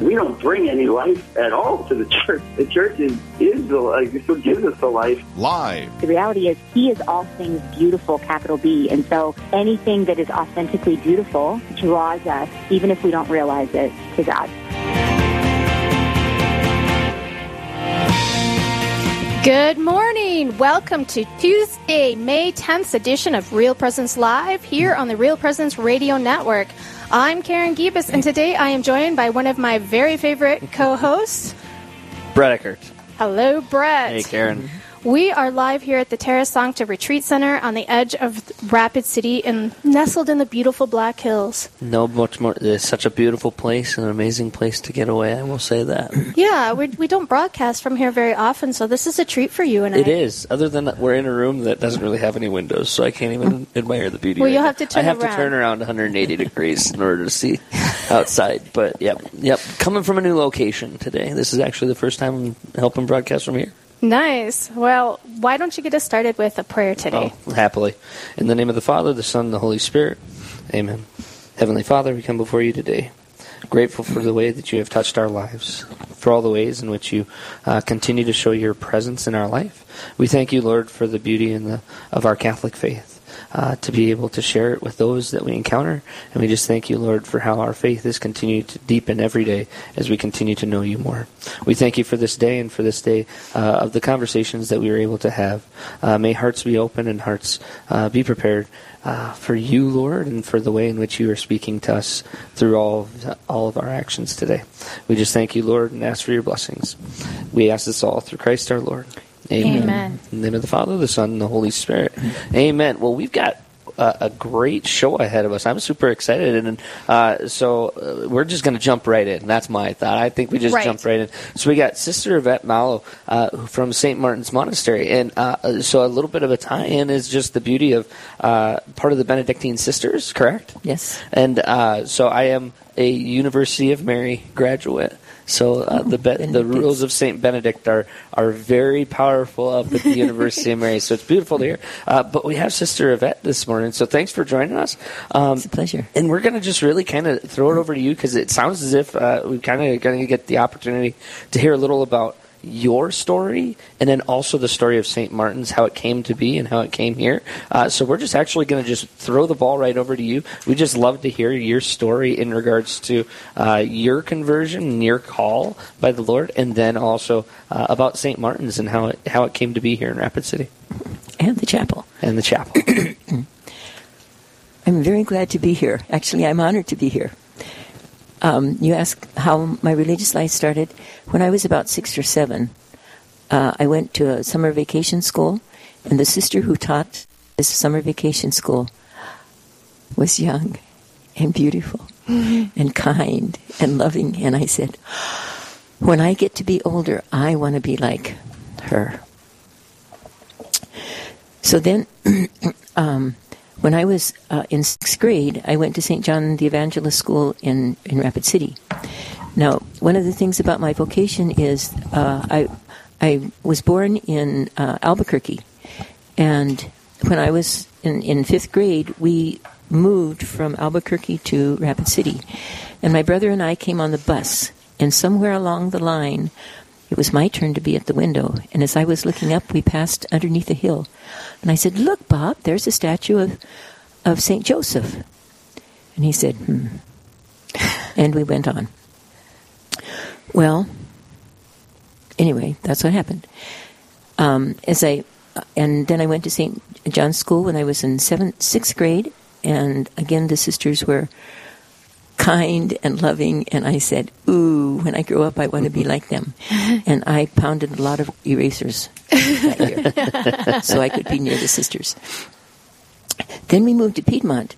We don't bring any life at all to the church. The church is, is the life. It's what gives us the life. Live. The reality is, He is all things beautiful, capital B. And so anything that is authentically beautiful draws us, even if we don't realize it, to God. Good morning. Welcome to Tuesday, May 10th edition of Real Presence Live here on the Real Presence Radio Network. I'm Karen Gibas, and today I am joined by one of my very favorite co hosts, Brett Eckert. Hello, Brett. Hey, Karen. We are live here at the Terra Sancta Retreat Center on the edge of Rapid City and nestled in the beautiful Black Hills. No much more. It's such a beautiful place, and an amazing place to get away. I will say that. Yeah, we, we don't broadcast from here very often, so this is a treat for you and It I. is. Other than that, we're in a room that doesn't really have any windows, so I can't even mm. admire the beauty. Well, you'll have to turn I have around. to turn around 180 degrees in order to see outside. But yep, yep. Coming from a new location today. This is actually the first time I'm helping broadcast from here. Nice. Well, why don't you get us started with a prayer today? Oh, happily. In the name of the Father, the Son, and the Holy Spirit. Amen. Heavenly Father, we come before you today, grateful for the way that you have touched our lives, for all the ways in which you uh, continue to show your presence in our life. We thank you, Lord, for the beauty in the, of our Catholic faith. Uh, to be able to share it with those that we encounter. And we just thank you, Lord, for how our faith is continued to deepen every day as we continue to know you more. We thank you for this day and for this day uh, of the conversations that we were able to have. Uh, may hearts be open and hearts uh, be prepared uh, for you, Lord, and for the way in which you are speaking to us through all of, all of our actions today. We just thank you, Lord, and ask for your blessings. We ask this all through Christ our Lord. Amen. Amen. In the name of the Father, the Son, and the Holy Spirit. Amen. Well, we've got a, a great show ahead of us. I'm super excited, and uh, so uh, we're just going to jump right in. That's my thought. I think we just Right. jump right in. So we got Sister Yvette Mallow uh, from St. Martin's Monastery, and uh, so a little bit of a tie-in is just the beauty of uh, part of the Benedictine sisters, correct? Yes. And uh, so I am a University of Mary graduate. So uh, the be- the rules of Saint Benedict are are very powerful up at the University of Mary. So it's beautiful to hear. Uh, but we have Sister Yvette this morning. So thanks for joining us. Um, It's a pleasure. and we're going to just really kind of throw it over to you because it sounds as if uh, we kind of going to get the opportunity to hear a little about your story and then also the story of St. Martin's, how it came to be and how it came here. Uh, so we're just actually going to just throw the ball right over to you. We just love to hear your story in regards to uh, your conversion and your call by the Lord, and then also uh, about St. Martin's and how it how it came to be here in Rapid City And the chapel. and the chapel. I'm very glad to be here. Actually, I'm honored to be here. Um, you ask how my religious life started. When I was about six or seven, uh, I went to a summer vacation school, and the sister who taught this summer vacation school was young and beautiful and kind and loving. And I said, when I get to be older, I want to be like her. So then, um, when I was uh, in sixth grade, I went to St. John the Evangelist School in, in Rapid City. Now, one of the things about my vocation is uh, I, I was born in uh, Albuquerque, and when I was in, in fifth grade, we moved from Albuquerque to Rapid City. And my brother and I came on the bus, and somewhere along the line, it was my turn to be at the window. And as I was looking up, we passed underneath a hill. And I said, Look, Bob, there's a statue of, of St. Joseph. And he said, Hmm. And we went on. Well, anyway, that's what happened. Um, as I, and then I went to St. John's School when I was in seventh, sixth grade. And again, the sisters were kind and loving, and I said, "Ooh, when I grow up, I want to be like them." And I pounded a lot of erasers that year, so I could be near the sisters. Then we moved to Piedmont,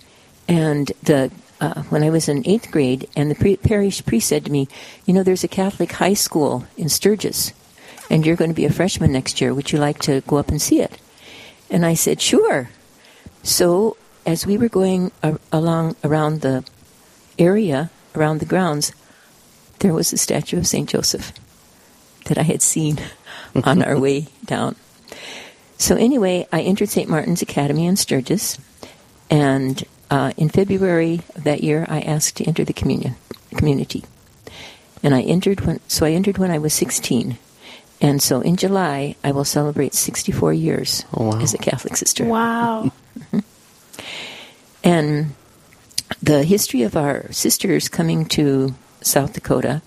and the uh, when I was in eighth grade, and the pre- parish priest said to me, "You know, there's a Catholic high school in Sturgis, and you're going to be a freshman next year. Would you like to go up and see it?" And I said, "Sure." So as we were going a- along around the area around the grounds, there was a statue of St. Joseph that I had seen on our way down. So, anyway, I entered St. Martin's Academy in Sturgis, and uh, in February of that year, I asked to enter the communion community. And I entered when, so I entered when I was 16. And so in July, I will celebrate 64 years Oh, wow. as a Catholic sister. Wow. And the history of our sisters coming to South Dakota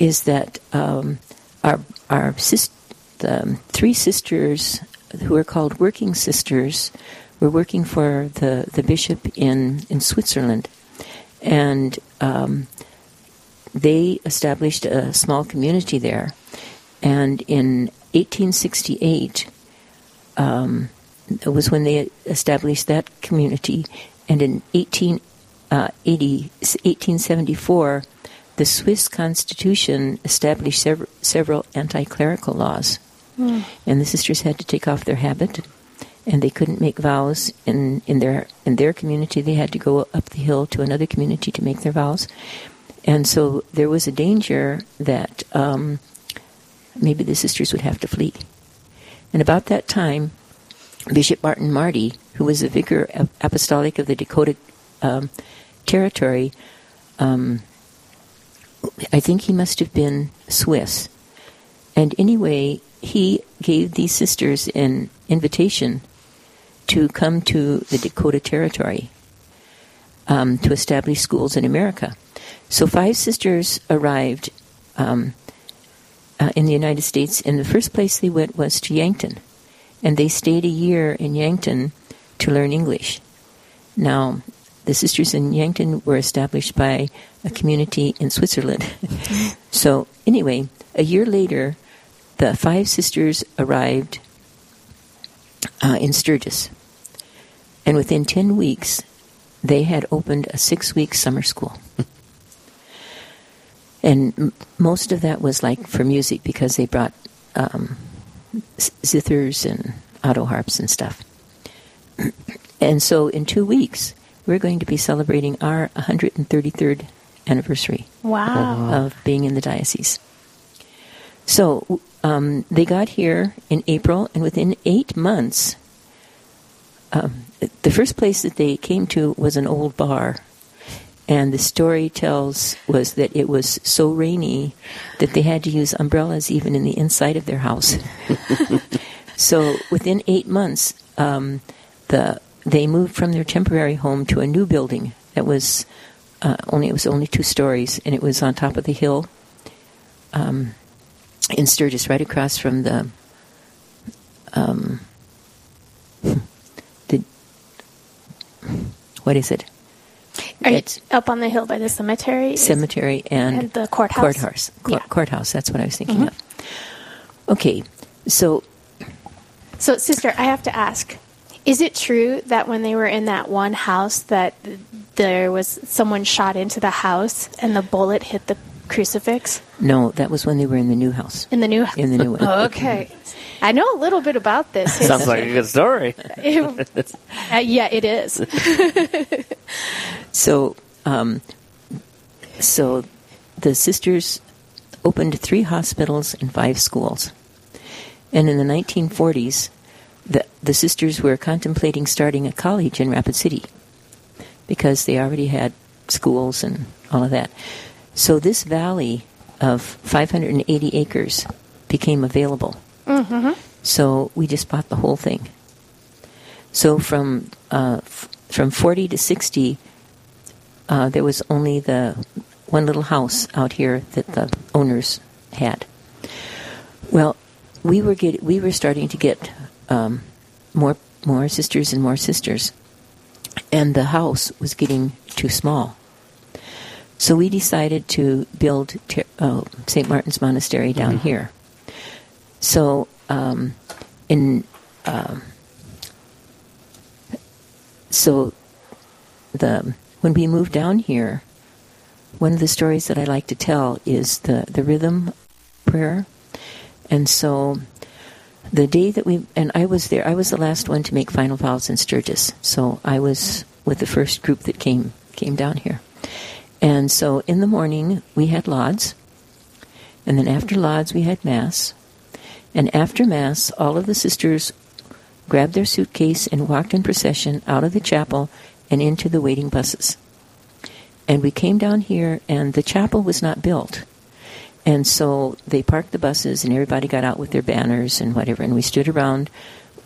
is that um, our our sis- the three sisters who are called working sisters were working for the, the bishop in, in Switzerland, and um, they established a small community there. And in 1868, um, it was when they established that community. And in 1880, 1874, the Swiss Constitution established several, several anti clerical laws. And the sisters had to take off their habit, and they couldn't make vows in, in, their, in their community. They had to go up the hill to another community to make their vows. And so there was a danger that um, maybe the sisters would have to flee. And about that time, Bishop Martin Marty, who was the vicar ap- apostolic of the Dakota um, territory, um, I think he must have been Swiss. And anyway, he gave these sisters an invitation to come to the Dakota territory um, to establish schools in America. So five sisters arrived um, uh, in the United States, and the first place they went was to Yankton, and they stayed a year in Yankton to learn English. Now, the sisters in Yankton were established by a community in Switzerland. so, anyway, a year later, the five sisters arrived uh, in Sturgis, and within 10 weeks, they had opened a six week summer school. and m- most of that was like for music because they brought um, zithers and auto harps and stuff. and so in two weeks, we're going to be celebrating our 133rd anniversary Wow. of being in the diocese. So um, they got here in April, and within eight months, um, the first place that they came to was an old bar. And the story tells was that it was so rainy that they had to use umbrellas even in the inside of their house. so within eight months, um, the they moved from their temporary home to a new building that was uh, only it was only two stories, and it was on top of the hill um, in Sturgis, right across from the um, the what is it? It's up on the hill by the cemetery? cemetery and, And the courthouse? Courthouse. Cour- Yeah. Courthouse. That's what I was thinking mm-hmm. of. Okay, so So, sister, I have to ask: Is it true that when they were in that one house, that there was someone shot into the house and the bullet hit the crucifix no, that was when they were in the new house. in the new? House. In the new one. Okay, I know a little bit about this. Sounds like a good story. Uh, yeah, it is. So, um, so the sisters opened three hospitals and five schools. And in the 1940s, the, the sisters were contemplating starting a college in Rapid City because they already had schools and all of that. So this valley of 580 acres became available. So we just bought the whole thing. So from uh, f- from 40 to 60, uh, there was only the one little house out here that the owners had. Well, we were get, we were starting to get um, more more sisters and more sisters, and the house was getting too small. So we decided to build ter- uh, St. Martin's Monastery down here. So um, in um, so the when we moved down here, one of the stories that I like to tell is the the rhythm prayer, and so the day that we and I was there, I was the last one to make final vows in Sturgis, so I was with the first group that came came down here, And so in the morning, we had lauds. And then after lauds, we had Mass. And after Mass, all of the sisters grabbed their suitcase and walked in procession out of the chapel and into the waiting buses. And we came down here, and the chapel was not built. And so they parked the buses, and everybody got out with their banners and whatever. And we stood around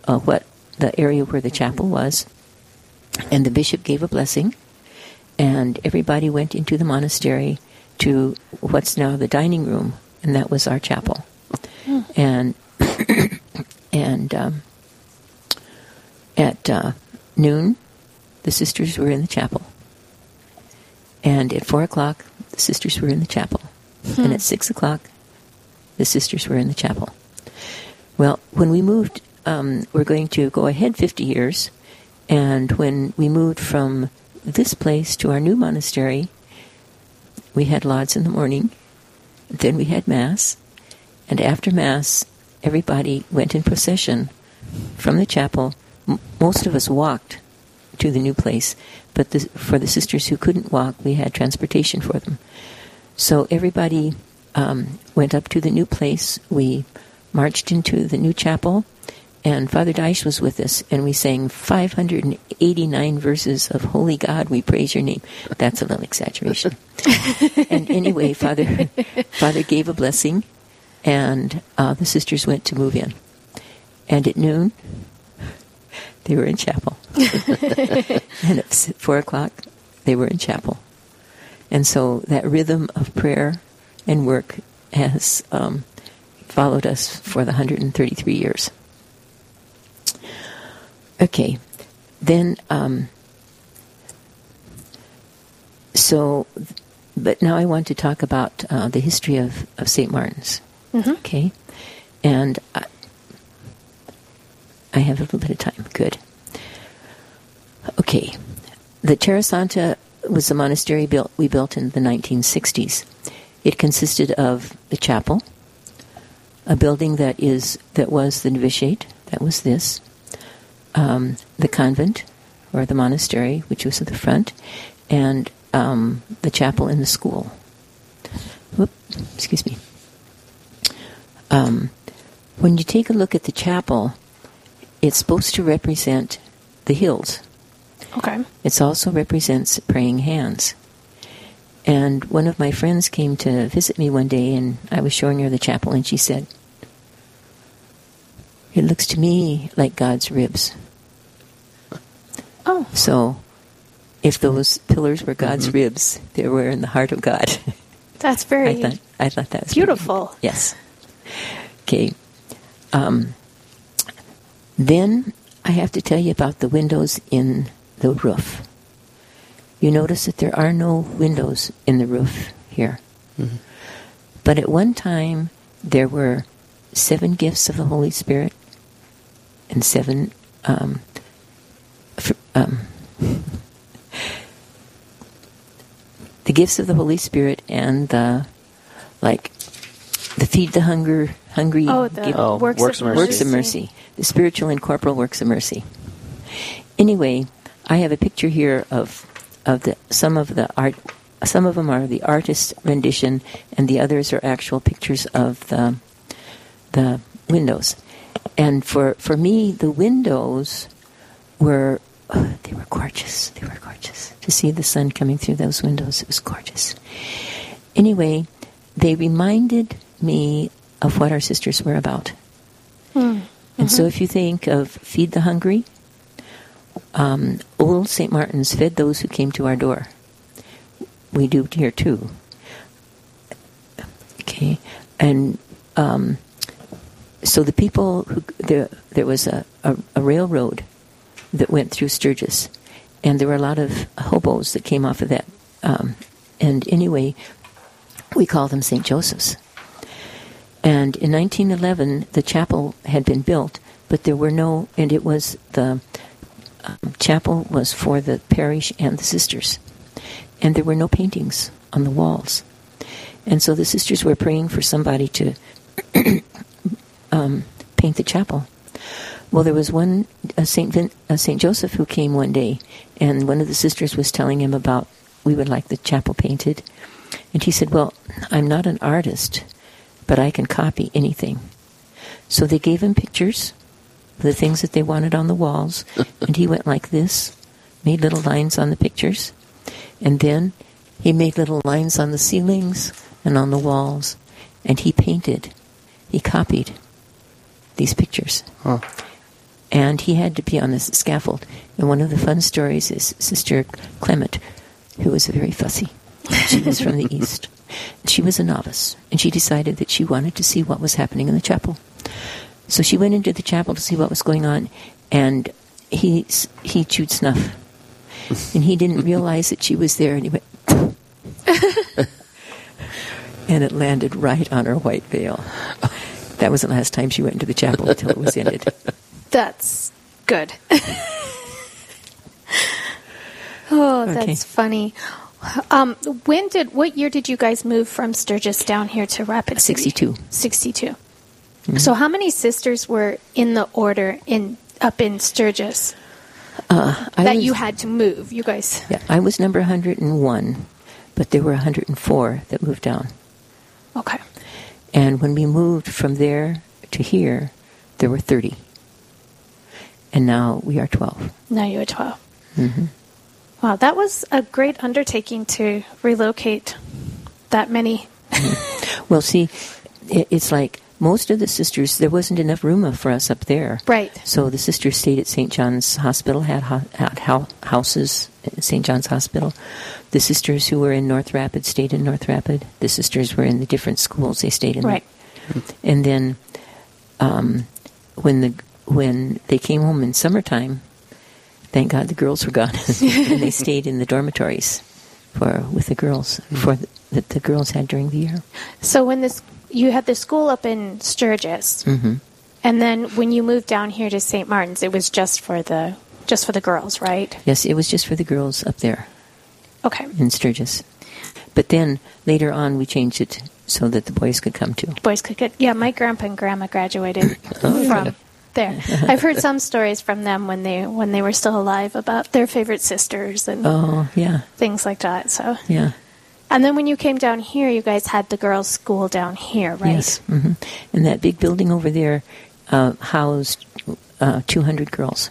uh, what the area where the chapel was, and the bishop gave a blessing, and everybody went into the monastery to what's now the dining room, and that was our chapel. And and um, at uh, noon, the sisters were in the chapel, and at four o'clock, the sisters were in the chapel, and at six o'clock, the sisters were in the chapel. Well, when we moved, um, we're going to go ahead 50 years, and when we moved from this place to our new monastery, we had lauds in the morning, then we had Mass, and after Mass, everybody went in procession from the chapel. M- most of us walked to the new place, but the, for the sisters who couldn't walk, we had transportation for them. So everybody um, went up to the new place. We marched into the new chapel, and Father Deich was with us, and we sang 589 verses of Holy God, we praise your name. That's a little exaggeration. and anyway, Father, Father gave a blessing, and uh, the sisters went to move in. And at noon, they were in chapel. and at four o'clock, they were in chapel. And so that rhythm of prayer and work has um, followed us for the 133 years. Okay, then, um, so, but now I want to talk about uh, the history of, of St. Martin's. Okay, and I, I have a little bit of time. Good. Okay, the Terra Sancta was a monastery built we built in the 1960s. It consisted of the chapel, a building that is that was the novitiate, that was this, um, the convent or the monastery, which was at the front, and um, the chapel in the school. Whoop, excuse me. Um, when you take a look at the chapel, it's supposed to represent the hills. Okay. It also represents praying hands. And one of my friends came to visit me one day, and I was showing her the chapel, and she said, It looks to me like God's ribs. Oh, So, if those pillars were God's ribs, they were in the heart of God. that's very I thought I thought that was pretty- beautiful. Yes. Okay. Um, then I have to tell you about the windows in the roof. You notice that there are no windows in the roof here. But at one time, there were seven gifts of the Holy Spirit and seven. Um, um, the gifts of the Holy Spirit and the like the feed the hunger hungry Oh, the give- Oh, works, works of of mercy. works of mercy, the spiritual and corporal works of mercy. Anyway, I have a picture here of of the some of the art. Some of them are the artist's rendition, and the others are actual pictures of the the windows. And for for me, the windows were oh, they were gorgeous. They were gorgeous to see the sun coming through those windows. It was gorgeous. Anyway, they reminded me of what our sisters were about. And so, if you think of feed the hungry, um, old St. Martin's fed those who came to our door. We do here too. Okay, and um, so the people who there there was a, a, a railroad that went through Sturgis, and there were a lot of hobos that came off of that. Um, and anyway, we call them St. Joseph's. And in 1911, the chapel had been built, but there were no, and it was the um, chapel was for the parish and the sisters, and there were no paintings on the walls, and so the sisters were praying for somebody to um, paint the chapel. Well, there was one Saint Vin, Saint Joseph who came one day, and one of the sisters was telling him about we would like the chapel painted. And he said, Well, I'm not an artist, but I can copy anything. So they gave him pictures, the things that they wanted on the walls, and he went like this, made little lines on the pictures, and then he made little lines on the ceilings and on the walls, and he painted, he copied these pictures. Huh. And he had to be on this scaffold. And one of the fun stories is Sister Clement, who was very fussy. She was from the East. She was a novice, and she decided that she wanted to see what was happening in the chapel. So she went into the chapel to see what was going on, and he he chewed snuff, and he didn't realize that she was there, and he went, and it landed right on her white veil. That was the last time she went into the chapel until it was ended. That's good. oh, that's Okay. funny. Um, when did what year did you guys move from Sturgis down here to Rapid City? 62. 62. So how many sisters were in the order in up in Sturgis Uh, that was- you had to move? You guys. Yeah, I was number 101, but there were 104 that moved down. Okay. And when we moved from there to here, there were 30. And now we are 12. Now you're 12. hmm Wow, that was a great undertaking to relocate that many. Well, see, it's like most of the sisters, there wasn't enough room for us up there. Right. So the sisters stayed at St. John's Hospital, had, ho- had hou- houses at St. John's Hospital. The sisters who were in North Rapid stayed in North Rapid. The sisters were in the different schools, they stayed in Right. And then um, when the when they came home in summertime, thank God the girls were gone, and they stayed in the dormitories for with the girls for the, that the girls had during the year. So when this you had the school up in Sturgis, hmm and then when you moved down here to St. Martin's, it was just for the just for the girls, right? Yes, it was just for the girls up there Okay. in Sturgis. But then later on, we changed it so that the boys could come too. Boys could get. Yeah, my grandpa and grandma graduated Oh, from there. I've heard some stories from them when they when they were still alive about their favorite sisters and Oh, yeah, things like that. So, yeah. and then when you came down here, you guys had the girls' school down here, right? Yes. hmm And that big building over there uh, housed uh, 200 girls.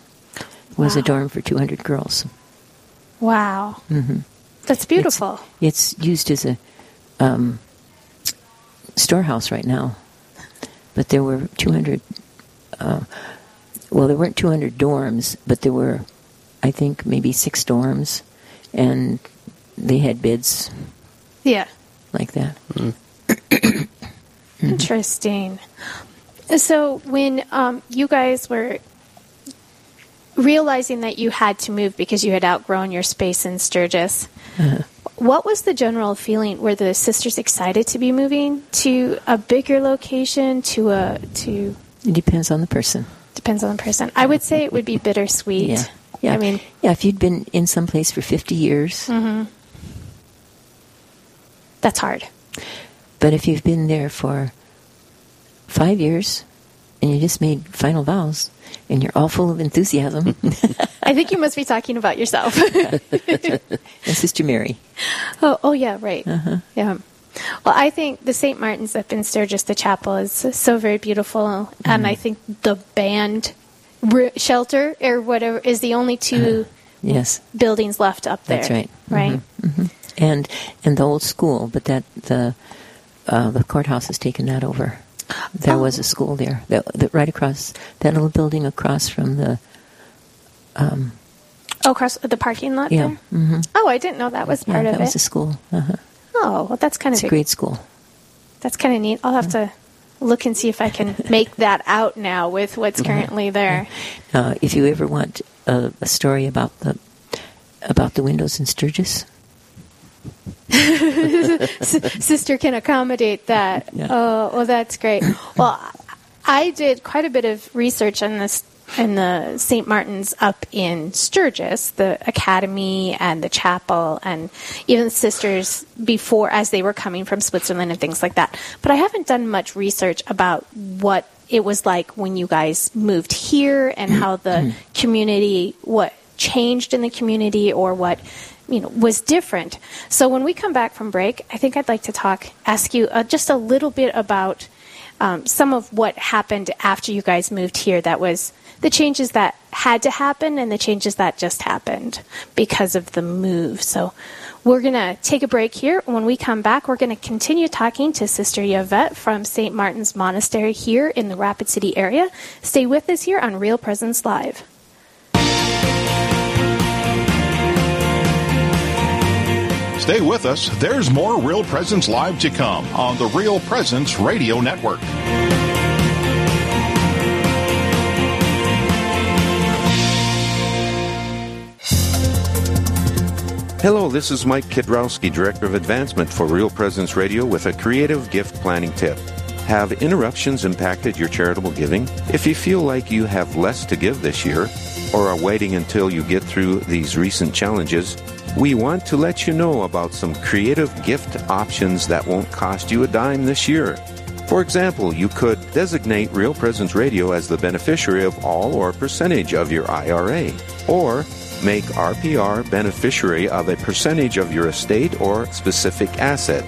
Was a dorm for 200 girls. Wow, hmm that's beautiful. It's used as a um, storehouse right now. But there were 200, uh, well, there weren't 200 dorms, but there were, I think, maybe six dorms. And they had beds yeah. like that. Interesting. So when um, you guys were realizing that you had to move because you had outgrown your space in Sturgis, Uh, what was the general feeling? Were the sisters excited to be moving to a bigger location? To a to it depends on the person. depends on the person. I would say it would be bittersweet. Yeah. Yeah. I mean, yeah, if you'd been in some place for 50 years, mm-hmm. that's hard. but if you've been there for five years and you just made final vows and you're all full of enthusiasm, I think you must be talking about yourself. and Sister Mary. Oh, oh yeah, right. Uh-huh. Yeah. Well, I think the St. Martin's up in Sturgis, the chapel, is so very beautiful, and I think the band r- shelter or whatever is the only 2 Yes, buildings left up there. that's right. Right. hmm And and the old school, but that the uh, the courthouse has taken that over. There Oh. was a school there, that, that right across that little building across from the. Um, Oh, across the parking lot yeah, there. hmm Oh, I didn't know that was part yeah, part that of was it. a school. Uh-huh. Oh, well, that's kind It's a of great school. that's kind of neat. I'll have to look and see if I can make that out now with what's Mm-hmm. currently there. Uh, if you ever want a, a story about the about the windows in Sturgis, sister can accommodate that. Yeah. Oh, well, that's great. Well, I did quite a bit of research on this in the St. Martin's up in Sturgis, the academy and the chapel, and even the sisters before as they were coming from Switzerland and things like that. But I haven't done much research about what it was like when you guys moved here and how the community what changed in the community or what you know, was different. So when we come back from break, I think I'd like to talk, ask you uh, just a little bit about um, some of what happened after you guys moved here. That was the changes that had to happen and the changes that just happened because of the move. So we're going to take a break here. When we come back, we're going to continue talking to Sister Yvette from St. Martin's Monastery here in the Rapid City area. Stay with us here on Real Presence Live. Stay with us. There's more Real Presence Live to come on the Real Presence Radio Network. Hello, this is Mike Kidrowski, Director of Advancement for Real Presence Radio with a creative gift planning tip. Have interruptions impacted your charitable giving? If you feel like you have less to give this year, or are waiting until you get through these recent challenges, we want to let you know about some creative gift options that won't cost you a dime this year. For example, you could designate Real Presence Radio as the beneficiary of all or percentage of your IRA, or make RPR beneficiary of a percentage of your estate or specific asset.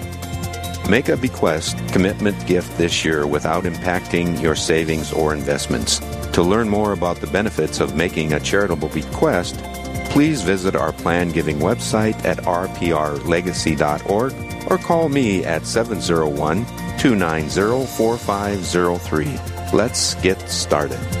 Make a bequest commitment gift this year without impacting your savings or investments. To learn more about the benefits of making a charitable bequest, please visit our plan giving website at rprlegacy.org or call me at 701 290 4503. Let's get started.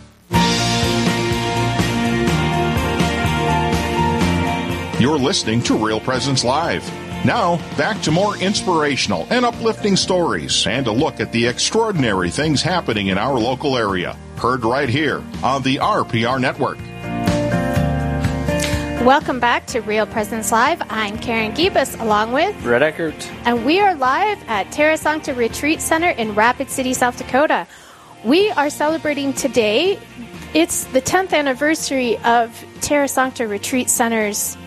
You're listening to Real Presence Live. Now, back to more inspirational and uplifting stories and a look at the extraordinary things happening in our local area. Heard right here on the RPR Network. Welcome back to Real Presence Live. I'm Karen Gibas along with Brett Eckert. And we are live at Terra Sancta Retreat Center in Rapid City, South Dakota. We are celebrating today. It's the 10th anniversary of Terra Sancta Retreat Center's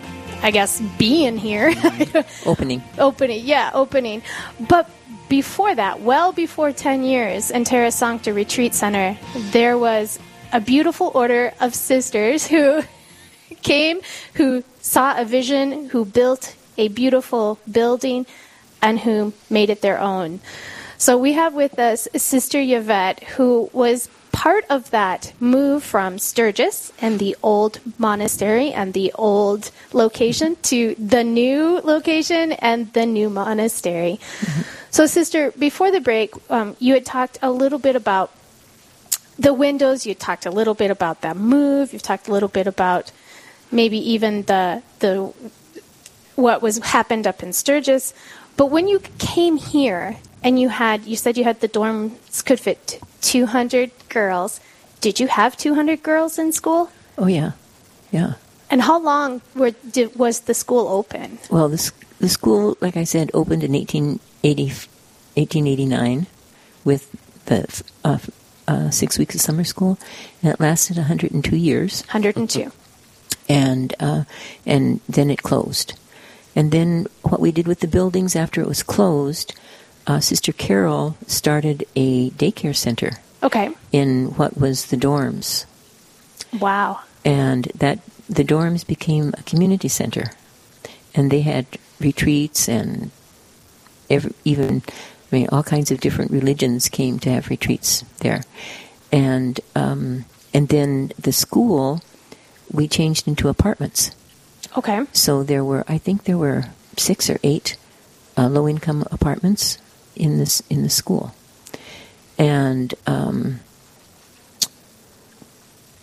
I guess, being here. opening. Opening, yeah, opening. But before that, well before 10 years in Terra Sancta Retreat Center, there was a beautiful order of sisters who came, who saw a vision, who built a beautiful building, and who made it their own. So we have with us Sister Yvette, who was part of that move from Sturgis and the old monastery and the old location to the new location and the new monastery. So, Sister, before the break, um, you had talked a little bit about the windows. You talked a little bit about that move. You've talked a little bit about maybe even the the what was happened up in Sturgis. But when you came here and you had, you said you had the dorms could fit 200 girls. Did you have 200 girls in school? Oh, yeah. Yeah. And how long were, did, was the school open? Well, the, the school, like I said, opened in 1880, 1889 with the uh, uh, six weeks of summer school, and it lasted 102 years. 102. And, uh, and then it closed. And then what we did with the buildings after it was closed, uh, Sister Carol started a daycare center Okay. In what was the dorms. Wow. And that the dorms became a community center, and they had retreats and every, even I mean all kinds of different religions came to have retreats there, and um, and then the school we changed into apartments. Okay. So there were, I think there were six or eight uh, low-income apartments in this in the school, and um,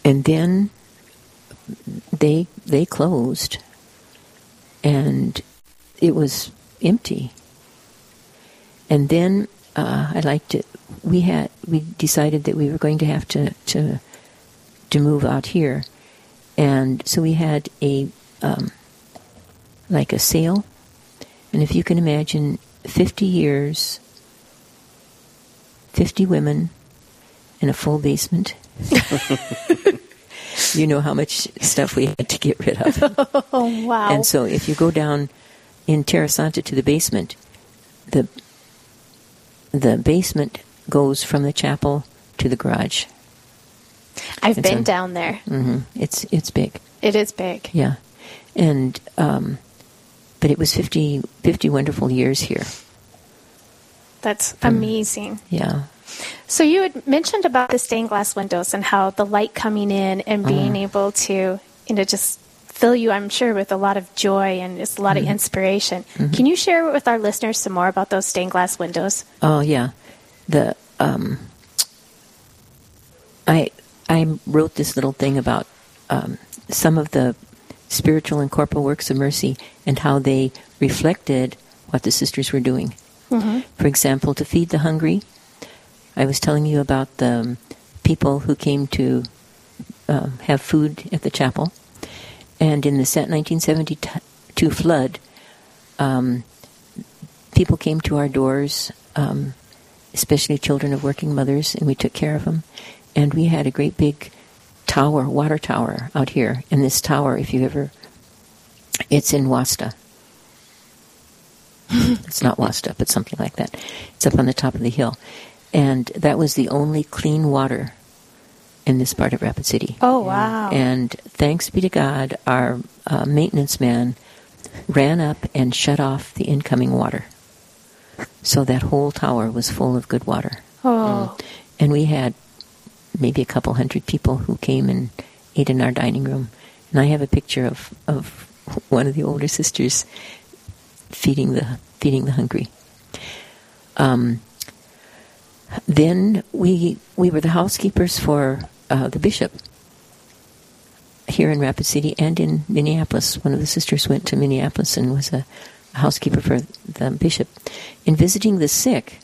and then they they closed, and it was empty. And then uh, I liked to. We had we decided that we were going to have to to to move out here, and so we had a um, like a sale, and if you can imagine, fifty years, fifty women, in a full basement. you know how much stuff we had to get rid of. oh wow! And so, if you go down in Terra Sancta to the basement, the the basement goes from the chapel to the garage. I've It's been a- down there. hmm It's it's big. It is big. Yeah, and um, but it was 50, 50 wonderful years here. That's Mm. amazing. Yeah. So you had mentioned about the stained glass windows and how the light coming in and being Uh-huh. able to, you know, just fill you, I'm sure, with a lot of joy and just a lot Mhm. of inspiration. Mhm. Can you share with our listeners some more about those stained glass windows? Oh yeah, the um, I I wrote this little thing about um, some of the spiritual and corporal works of mercy and how they reflected what the sisters were doing. Mm-hmm. For example, to feed the hungry. I was telling you about the um, people who came to um, have food at the chapel, and in the set 1972 flood, um, people came to our doors, um, especially children of working mothers, and we took care of them. And we had a great big tower, water tower out here. And this tower, if you ever, it's in Wasta. it's not Wasta, but something like that. It's up on the top of the hill. And that was the only clean water in this part of Rapid City. Oh, wow. And thanks be to God, our uh, maintenance man ran up and shut off the incoming water. So that whole tower was full of good water. Oh. And we had maybe a couple hundred people who came and ate in our dining room. And I have a picture of, of one of the older sisters feeding the feeding the hungry. Um, then we we were the housekeepers for uh, the bishop here in Rapid City and in Minneapolis. One of the sisters went to Minneapolis and was a housekeeper for the bishop. In visiting the sick,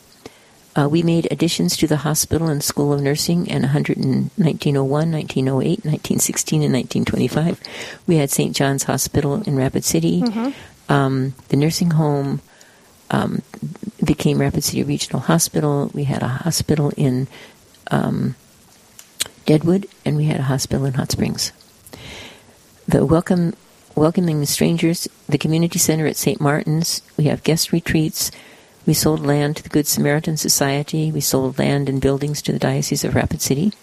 uh, we made additions to the hospital and school of nursing in 1901, 1908, 1916, and 1925. We had St. John's Hospital in Rapid City. Mhm. Um, the nursing home um, became Rapid City Regional Hospital. We had a hospital in um, Deadwood, and we had a hospital in Hot Springs. The welcome, welcoming the strangers, the community center at St. Martin's. We have guest retreats. We sold land to the Good Samaritan Society. We sold land and buildings to the Diocese of Rapid City.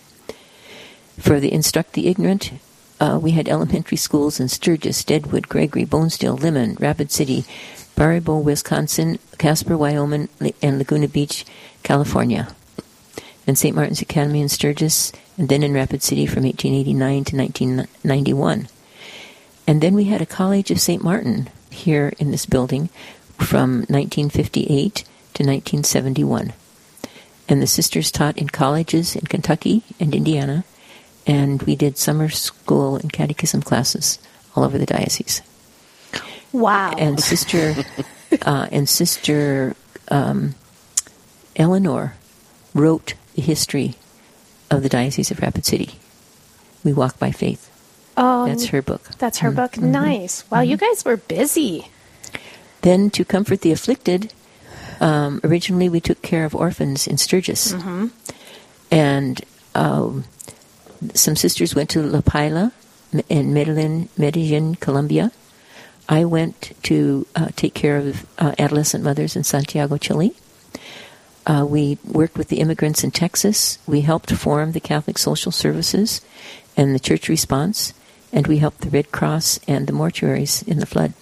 For the Instruct the Ignorant, uh, we had elementary schools in Sturgis, Deadwood, Gregory, Bonesteel, Lemmon, Rapid City, Barryville, Wisconsin, Casper, Wyoming, and Laguna Beach, California. And St. Martin's Academy in Sturgis, and then in Rapid City from 1889 to 1991. And then we had a College of St. Martin here in this building from 1958 to 1971. And the sisters taught in colleges in Kentucky and Indiana, and we did summer school and catechism classes all over the diocese. Wow. And sister, uh, and sister um, Eleanor wrote the history of the diocese of Rapid City. We walk by faith. Oh, That's her book. That's her Mhm. book. Mhm. Nice. Wow, you guys were busy. Then, to comfort the afflicted, um, originally we took care of orphans in Sturgis. Mhm. And um, some sisters went to La Paila in Medellin, Medellin, Colombia. I went to uh, take care of uh, adolescent mothers in Santiago, Chile. Uh, we worked with the immigrants in Texas. We helped form the Catholic Social Services and the church response, and we helped the Red Cross and the mortuaries in the flood.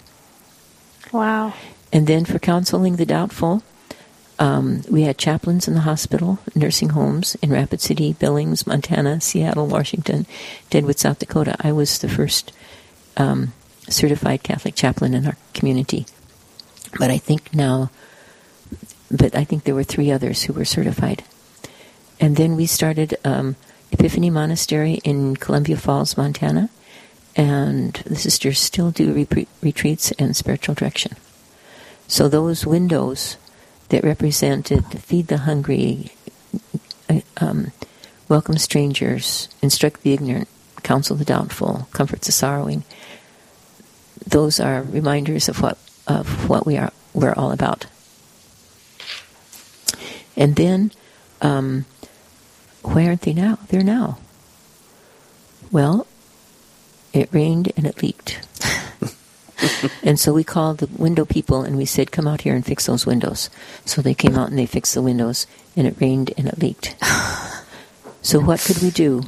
Wow. And then for counseling the doubtful, Um, we had chaplains in the hospital, nursing homes in Rapid City, Billings, Montana, Seattle, Washington, Deadwood, South Dakota. I was the first um, certified Catholic chaplain in our community. But I think now, but I think there were three others who were certified. And then we started um, Epiphany Monastery in Columbia Falls, Montana, and the sisters still do re- retreats and spiritual direction. So those windows that represented feed the hungry, uh, um, welcome strangers, instruct the ignorant, counsel the doubtful, comfort the sorrowing. Those are reminders of what of what we are we're all about. And then, um, where aren't they now? They're now. Well, it rained and it leaked. and so we called the window people and we said, come out here and fix those windows. So they came out and they fixed the windows and it rained and it leaked. so what could we do?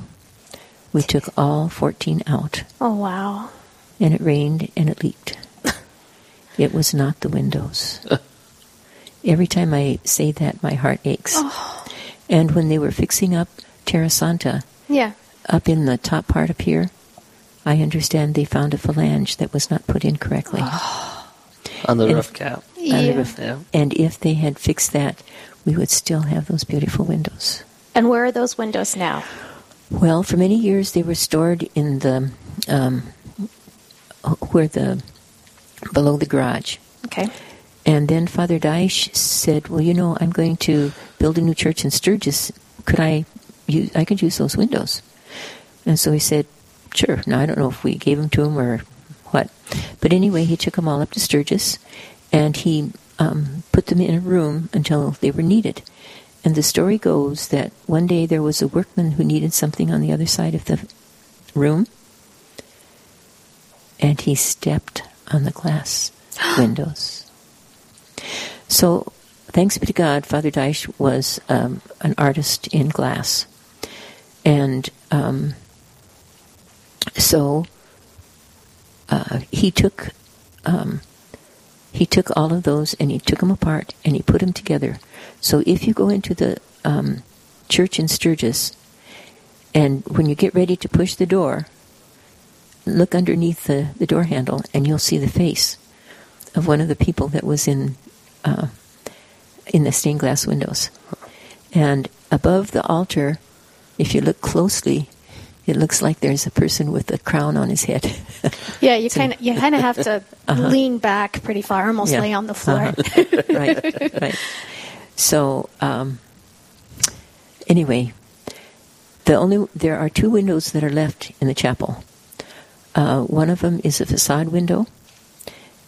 We took all 14 out. Oh, wow. And it rained and it leaked. it was not the windows. Every time I say that, my heart aches. Oh. And when they were fixing up Terra Sancta, Yeah. up in the top part up here, I understand they found a flange that was not put in correctly. On the And- roof cap. on the Yeah. roof. Yeah. And if they had fixed that, we would still have those beautiful windows. And where are those windows now? Well, for many years they were stored in the um, where the below the garage. Okay. And then Father Daesh said, "Well, you know, I'm going to build a new church in Sturgis. Could I use? I could use those windows." And so he said, "Sure." Now I don't know if we gave them to him or what, but anyway, he took them all up to Sturgis, and he um, put them in a room until they were needed. And the story goes that one day there was a workman who needed something on the other side of the room, and he stepped on the glass windows. So, thanks be to God, Father Deich was um, an artist in glass. And um, so uh, he took um, he took all of those and he took them apart and he put them together. So if you go into the um, church in Sturgis, and when you get ready to push the door, look underneath the, the door handle and you'll see the face of one of the people that was in uh, in the stained glass windows. And above the altar, if you look closely, it looks like there's a person with a crown on his head. Yeah, you kind of you kind of have to Uh-huh. lean back pretty far, almost Yeah. lay on the floor. Uh-huh. right, right. So, um, anyway, the only there are two windows that are left in the chapel. Uh, one of them is a facade window,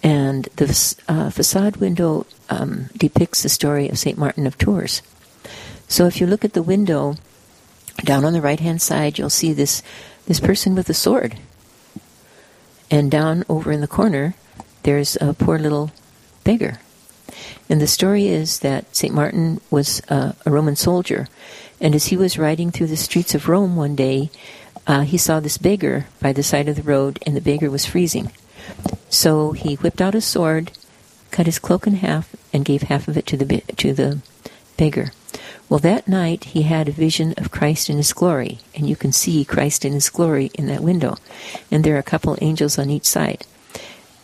and the uh, facade window um, depicts the story of Saint Martin of Tours. So, if you look at the window down on the right hand side, you'll see this this person with a sword, and down over in the corner, there's a poor little beggar. And the story is that St. Martin was uh, a Roman soldier, and as he was riding through the streets of Rome one day, uh, he saw this beggar by the side of the road, and the beggar was freezing. So he whipped out his sword, cut his cloak in half, and gave half of it to the to the beggar. Well, that night he had a vision of Christ in his glory, and you can see Christ in his glory in that window. And there are a couple angels on each side.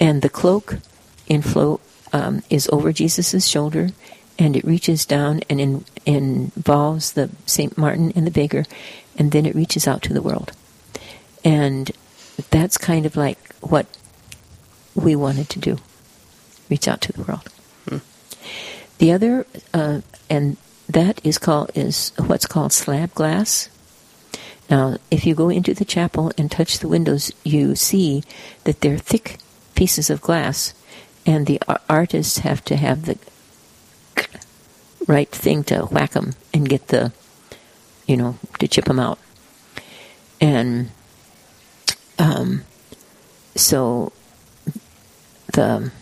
And the cloak inflow um, is over Jesus' shoulder, and it reaches down and in, involves the Saint Martin and the beggar, and then it reaches out to the world. And that's kind of like what we wanted to do reach out to the world. The other, uh, and that is called is what's called slab glass. Now, if you go into the chapel and touch the windows, you see that they're thick pieces of glass, and the artists have to have the right thing to whack them and get the, you know, to chip them out. And um, so the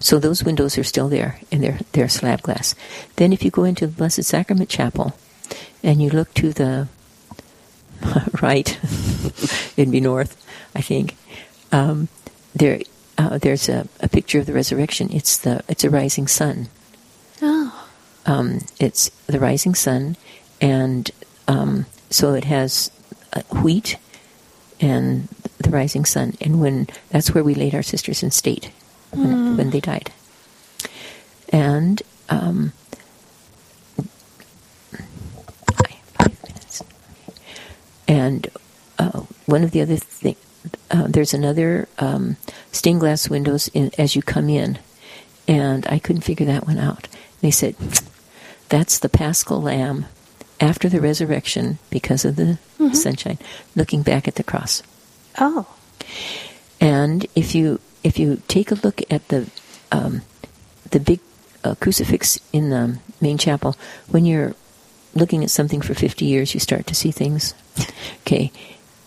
so those windows are still there, and they're they're slab glass. Then, if you go into the Blessed Sacrament Chapel, and you look to the right, it'd be north, I think. Um, there uh, there's a, a picture of the resurrection. It's the it's a rising sun. Oh. Um, it's the rising sun, and um, so it has uh, wheat and the rising sun. And when that's where we laid our sisters in state Mm. when they died. And um, and uh, one of the other things, uh, there's another um, stained glass windows in, as you come in, and I couldn't figure that one out. They said that's the Paschal Lamb after the resurrection because of the Mhm. sunshine, looking back at the cross. Oh. And if you if you take a look at the um, the big uh, crucifix in the main chapel, when you're looking at something for 50 years, you start to see things. Okay,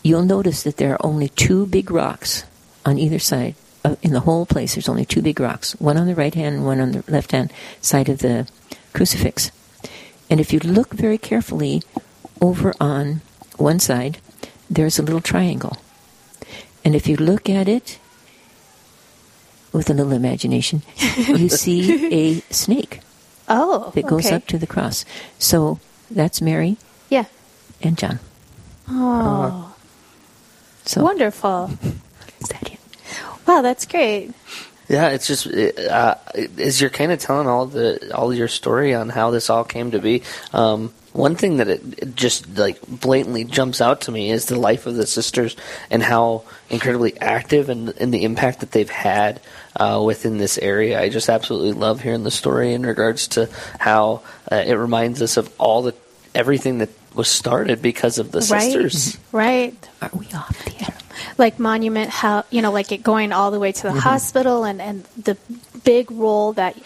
you'll notice that there are only two big rocks on either side. Uh, in the whole place, there's only two big rocks, one on the right hand and one on the left hand side of the crucifix. And if you look very carefully over on one side, there's a little triangle. And if you look at it with a little imagination, you see a snake Oh. that goes okay. up to the cross. So that's Mary Yeah. and John. Oh. So Wonderful. Wow, that's great. Yeah, it's just uh, as you're kind of telling all the all your story on how this all came to be. Um, one thing that it, it just like blatantly jumps out to me is the life of the sisters and how incredibly active and, and the impact that they've had uh, within this area. I just absolutely love hearing the story in regards to how uh, it reminds us of all the everything that was started because of the right. sisters. Right. Are we off the air? Like Monument, how you know, like it going all the way to the Mhm. hospital, and and the big role that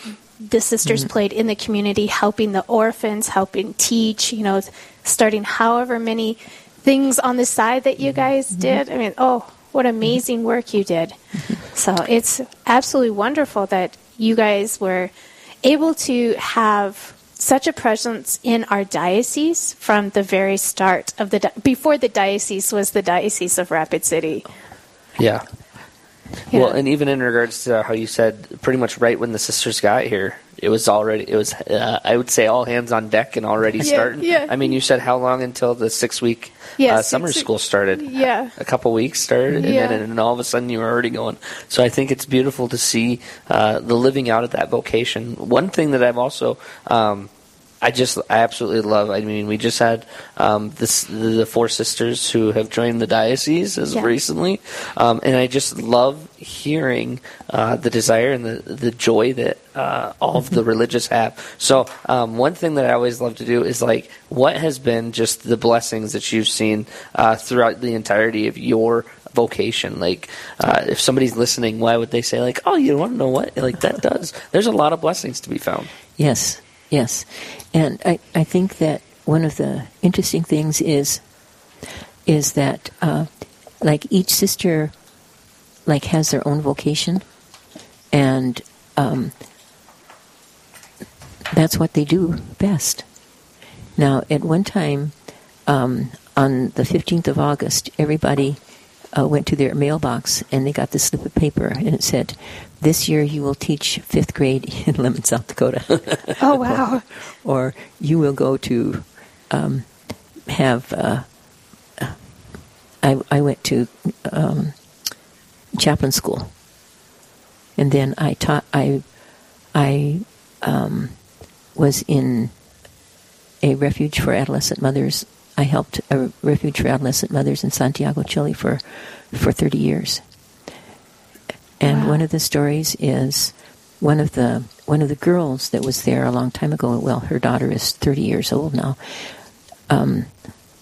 the sisters mm-hmm. played in the community, helping the orphans, helping teach. You know, starting however many things on the side that you mm-hmm. guys mm-hmm. did. I mean, oh, what amazing work you did! So it's absolutely wonderful that you guys were able to have such a presence in our diocese from the very start of the di- before the diocese was the diocese of Rapid City. Yeah. Yeah. Well, and even in regards to how you said, pretty much right when the sisters got here, it was already. It was. Uh, I would say all hands on deck and already Yeah, starting. yeah. I mean, you said how long until the six week Yeah, uh, six summer school started? Yeah. A couple weeks started, and Yeah. then and all of a sudden you were already going. So I think it's beautiful to see uh, the living out of that vocation. One thing that I've also. Um, I just I absolutely love. I mean, we just had um, this the four sisters who have joined the diocese as Yeah. recently, um, and I just love hearing uh, the desire and the the joy that uh, all of the religious have. So um, one thing that I always love to do is like, what has been just the blessings that you've seen uh, throughout the entirety of your vocation like uh, if somebody's listening why would they say like oh you want to know what like that does there's a lot of blessings to be found Yes, yes. And I, I think that one of the interesting things is is that uh, like each sister like has their own vocation and um, that's what they do best. Now, at one time, um, on the 15th of August, everybody uh, went to their mailbox and they got this slip of paper and it said, This year you will teach fifth grade in Lemmon, South Dakota. Oh wow! or you will go to um, have. Uh, I, I went to um, chaplain school, and then I taught. I I um, was in a refuge for adolescent mothers. I helped a refuge for adolescent mothers in Santiago, Chile, for for thirty years. And one of the stories is one of the one of the girls that was there a long time ago. Well, her daughter is thirty years old now. Um,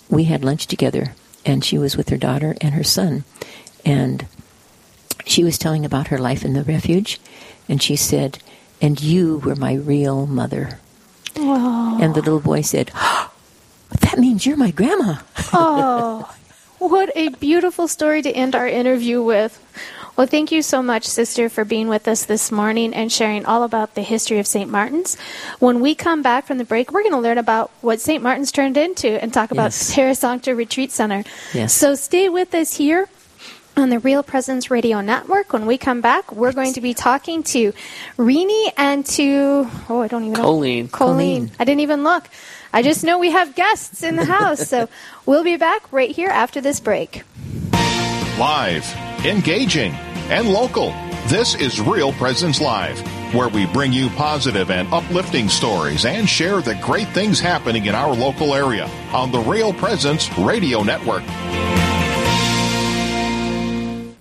we had lunch together, and she was with her daughter and her son, and she was telling about her life in the refuge, and she said, "And you were my real mother." Wow. And the little boy said, "That means you're my grandma." oh, what a beautiful story to end our interview with. Well, thank you so much, sister, for being with us this morning and sharing all about the history of St. Martin's. When we come back from the break, we're going to learn about what St. Martin's turned into and talk about Yes. Terra Sancta Retreat Center. Yes. So stay with us here on the Real Presence Radio Network. When we come back, we're going to be talking to Rini and to, oh, I don't even know. Colleen. Colleen. I didn't even look. I just know we have guests in the house. so we'll be back right here after this break. Live, engaging, and local. This is Real Presence Live, where we bring you positive and uplifting stories and share the great things happening in our local area on the Real Presence Radio Network.